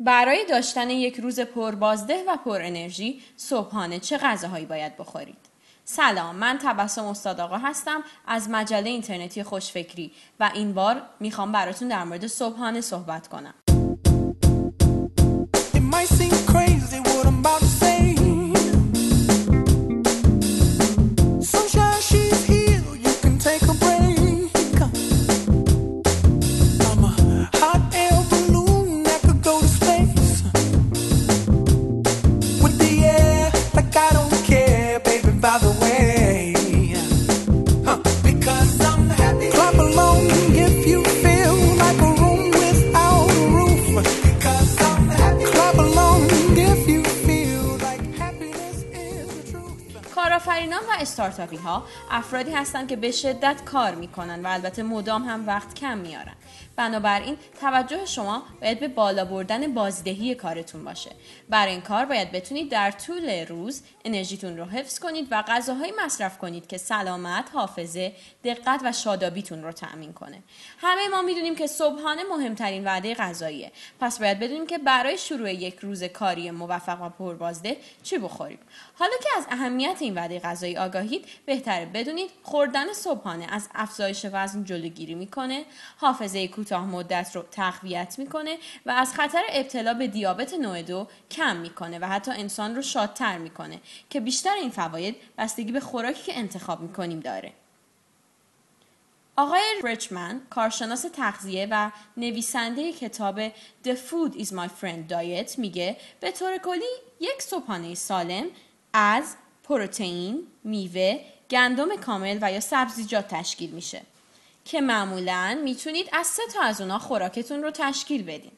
برای داشتن یک روز پربازده و پر انرژی صبحانه چه غذاهایی باید بخورید؟ سلام من تبسم استاد آقا هستم از مجله اینترنتی خوشفکری و این بار می‌خوام براتون در مورد صبحانه صحبت کنم. by the way. کارآفرینان و استارتاپی ها افرادی هستند که به شدت کار می‌کنن و البته مدام هم وقت کم میارن بنابراین توجه شما باید به بالا بردن بازدهی کارتون باشه. برای این کار باید بتونید در طول روز انرژیتون رو حفظ کنید و غذاهایی مصرف کنید که سلامت حافظه دقت و شادابیتون رو تأمین کنه. همه ما می‌دونیم که صبحانه مهمترین وعده غذاییه. پس باید بدونیم که برای شروع یک روز کاری موفق و پربازده چی بخوریم. حالا که از اهمیت این وعده غذایی آگاهید بهتره. بدونید خوردن صبحانه از افزایش وزن جلوگیری می‌کنه حافظه کوتاه مدت رو تقویت می‌کنه و از خطر ابتلا به دیابت نوع دو کم می‌کنه و حتی انسان رو شادتر می‌کنه که بیشتر این فواید بستگی به خوراکی که انتخاب می‌کنیم داره. آقای ریچمن کارشناس تغذیه و نویسنده کتاب The Food is My Friend Diet میگه به طور کلی یک صبحانه سالم از پروتئین، میوه، گندم کامل و یا سبزیجات تشکیل میشه که معمولا می‌تونید از سه تا از اونا خوراکتون رو تشکیل بدین.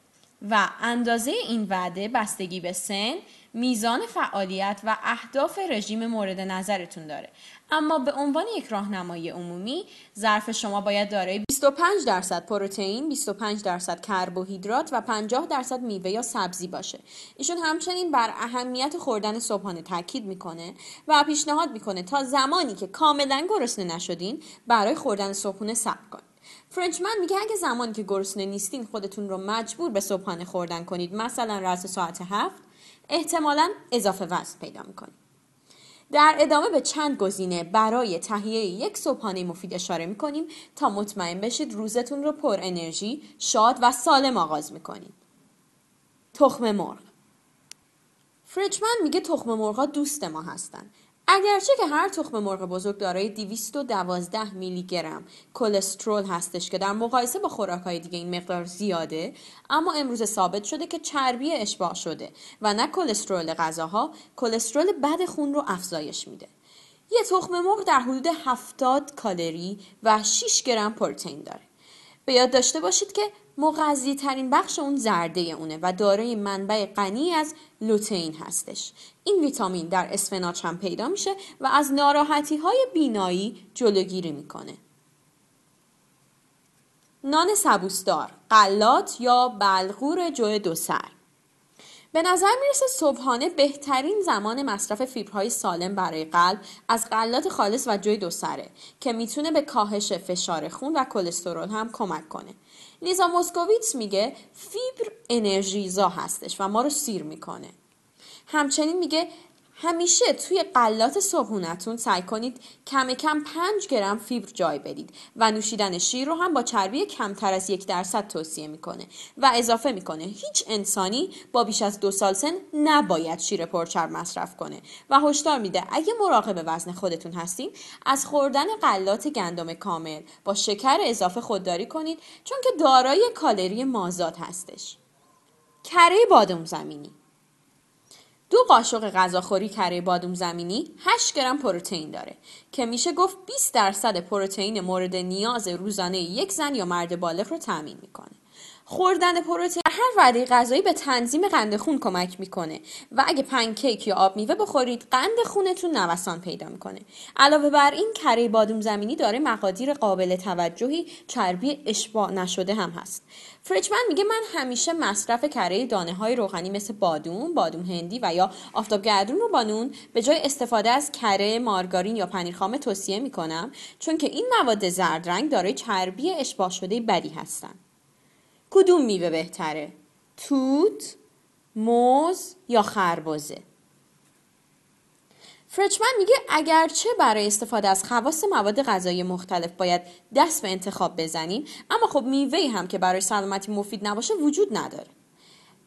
و اندازه این وعده بستگی به سن، میزان فعالیت و اهداف رژیم مورد نظرتون داره. اما به عنوان یک راهنمایی عمومی ظرف شما باید دارای 25 درصد پروتئین، 25 درصد کربوهیدرات و 50 درصد میوه یا سبزی باشه. ایشون همچنین بر اهمیت خوردن صبحانه تاکید می‌کنه و پیشنهاد می‌کنه تا زمانی که کاملا گرسنه نشدین برای خوردن صبحونه صبر کنید. فرنچمن میگه اگه زمانی که گرسنه نیستین خودتون رو مجبور به صبحانه خوردن کنید مثلا رأس ساعت هفت احتمالا اضافه وزن پیدا می‌کنید در ادامه به چند گزینه برای تهیه یک صبحانه مفید اشاره می‌کنیم تا مطمئن بشید روزتون رو پر انرژی، شاد و سالم آغاز می‌کنید. تخم مرغ فریجمن میگه تخم مرغا دوست ما هستن اگرچه که هر تخم مرغ بزرگ دارای 212 میلی گرم کلسترول هستش که در مقایسه با خوراکهای دیگه این مقدار زیاده اما امروز ثابت شده که چربی اشباع شده و نه کلسترول غذاها. کلسترول بد خون رو افزایش میده. یه تخم مرغ در حدود 70 کالری و 6 گرم پروتئین داره. به یاد داشته باشید که مغذی ترین بخش اون زرده اونه و دارای منبع غنی از لوتئین هستش. این ویتامین در اسفناج هم پیدا میشه و از ناراحتی های بینایی جلوگیری می‌کنه. نان سبوسدار قلات یا بلغور جو دو سر. به نظر می‌رسه صبحانه بهترین زمان مصرف فیبرهای سالم برای قلب از غلات خالص و جوی دو سره که می‌تونه به کاهش فشار خون و کلسترول هم کمک کنه. لیزا موسکوویتس میگه فیبر انرژیزا هستش و ما رو سیر می‌کنه. همچنین میگه همیشه توی قلات صبحونتون سعی کنید کم کم 5 گرم فیبر جای بدید و نوشیدن شیر رو هم با چربی کمتر از یک درصد توصیه می‌کنه و اضافه می‌کنه. هیچ انسانی با بیش از دو سال سن نباید شیر پرچرب مصرف کنه و هشدار میده. اگه مراقب وزن خودتون هستین از خوردن قلات گندم کامل با شکر اضافه خودداری کنید چون که دارای کالری مازاد هستش. کره بادام زمینی. دو قاشق غذاخوری کره بادوم زمینی 8 گرم پروتئین داره که میشه گفت 20 درصد پروتئین مورد نیاز روزانه یک زن یا مرد بالغ رو تامین می‌کنه. خوردن پروتئین هر وعده غذایی به تنظیم قند خون کمک می‌کنه. و اگه پنکیک یا آب میوه بخورید قند خونتون نوسان پیدا می‌کنه. علاوه بر این کره بادوم زمینی داره مقادیر قابل توجهی چربی اشباع نشده هم هست. فرچمن میگه من همیشه مصرف کره دانه های روغنی مثل بادوم، بادوم هندی و یا آفتابگردون رو با نون به جای استفاده از کره، مارگارین یا پنیر خام توصیه می‌کنم چون که این مواد زرد رنگ دارای چربی اشباع شده بدی هستن. کدوم میوه بهتره؟ توت، موز یا خربزه فرچمن میگه اگرچه برای استفاده از خواص مواد غذایی مختلف باید دست به انتخاب بزنیم اما خب میوه هم که برای سلامتی مفید نباشه وجود نداره.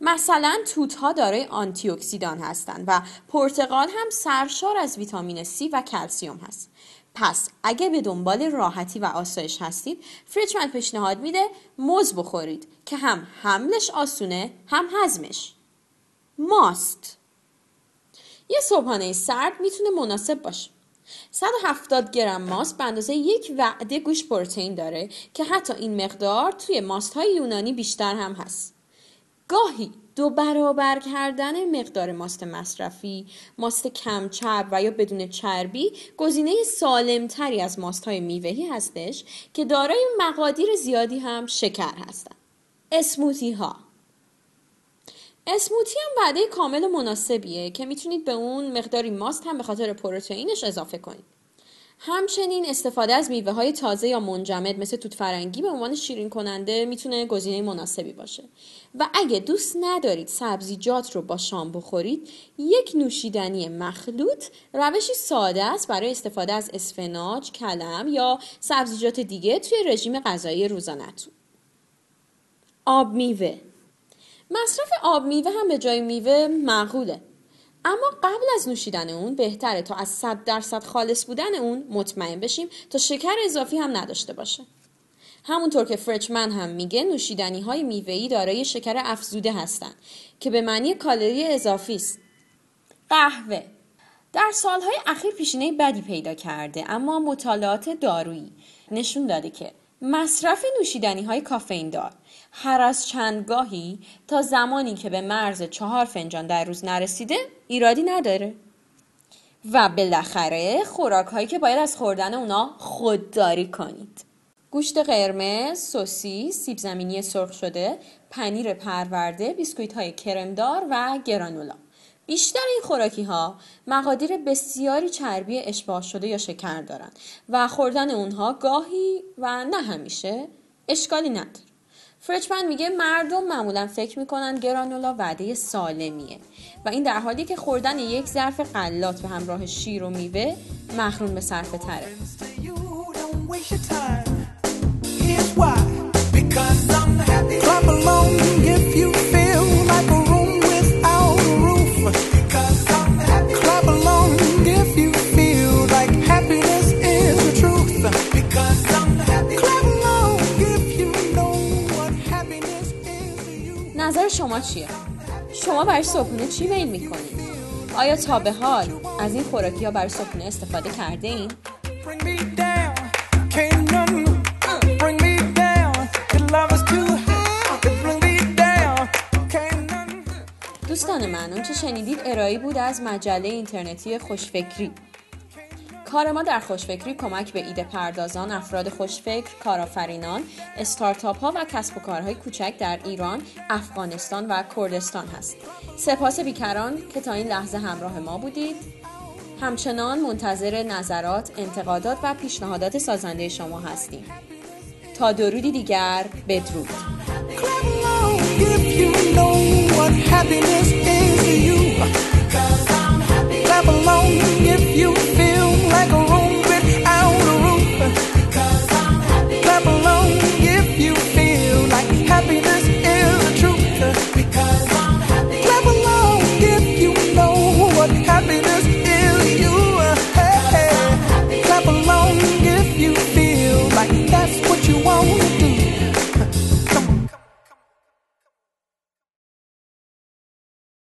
مثلا توت ها دارای آنتی اکسیدان هستند و پرتقال هم سرشار از ویتامین C و کلسیوم هست. پس اگه به دنبال راحتی و آسایش هستید فریچمن پیشنهاد میده موز بخورید که هم حملش آسونه هم هضمش. ماست. یه صبحانه سرد می‌تونه مناسب باشه. 170 گرم ماست به اندازه یک وعده گوش پروتئین داره که حتی این مقدار توی ماست های یونانی بیشتر هم هست. گاهی دو برابر کردن مقدار ماست مصرفی، ماست کمچرب و یا بدون چربی گزینه سالمتری از ماست های میوهی هستش که دارای مقادیر زیادی هم شکر هستند. اسموتی ها اسموتی هم وعده کامل و مناسبیه که می‌تونید به اون مقداری ماست هم به خاطر پروتئینش اضافه کنید. همچنین استفاده از میوه های تازه یا منجمد مثل توت فرنگی به عنوان شیرین کننده می‌تونه گزینه مناسبی باشه. و اگه دوست ندارید سبزیجات رو با شام بخورید یک نوشیدنی مخلوط روشی ساده است برای استفاده از اسفناج، کلم یا سبزیجات دیگه توی رژیم غذایی روزانهتون. آب میوه. مصرف آب میوه هم به جای میوه معقوله. اما قبل از نوشیدن اون بهتره تا از 100 درصد خالص بودن اون مطمئن بشیم تا شکر اضافی هم نداشته باشه. همونطور که فرچمن هم میگه نوشیدنی های میوه‌ای دارای شکر افزوده هستند که به معنی کالری اضافی است. قهوه. در سالهای اخیر پیشینه بدی پیدا کرده اما مطالعات دارویی نشون داده که مصرف نوشیدنی های کافئین دار هر از چندگاهی تا زمانی که به مرز چهار فنجان در روز نرسیده ایرادی نداره. و بالاخره خوراک هایی که باید از خوردن اونا خودداری کنید. گوشت قرمز، سوسیس، سیب زمینی سرخ شده، پنیر پرورده، بیسکویت های کرمدار و گرانولا. بیشتر این خوراکی ها مقادیر بسیاری چربی اشباه شده یا شکر دارند و خوردن اونها گاهی و نه همیشه اشکالی نداره. فرچمن میگه مردم معمولا فکر می‌کنن گرانولا وعده سالمیه و این در حالی که خوردن یک ظرف غلات به همراه شیر و میوه محروم به صرفه تره. چیه؟ شما برای صبحونه چی میل می‌کنید؟ آیا تا به حال از این خوراکی ها برای صبحونه استفاده کرده این؟ دوستان من اون چه شنیدید ارائه بود از مجله اینترنتی خوشفکری کار ما در خوشفکری کمک به ایده پردازان، افراد خوشفکر، کارآفرینان، استارتاپ ها و کسب و کارهای کوچک در ایران، افغانستان و کردستان هست. سپاس بیکران که تا این لحظه همراه ما بودید. همچنان منتظر نظرات، انتقادات و پیشنهادات سازنده شما هستیم. تا درودی دیگر بدرود.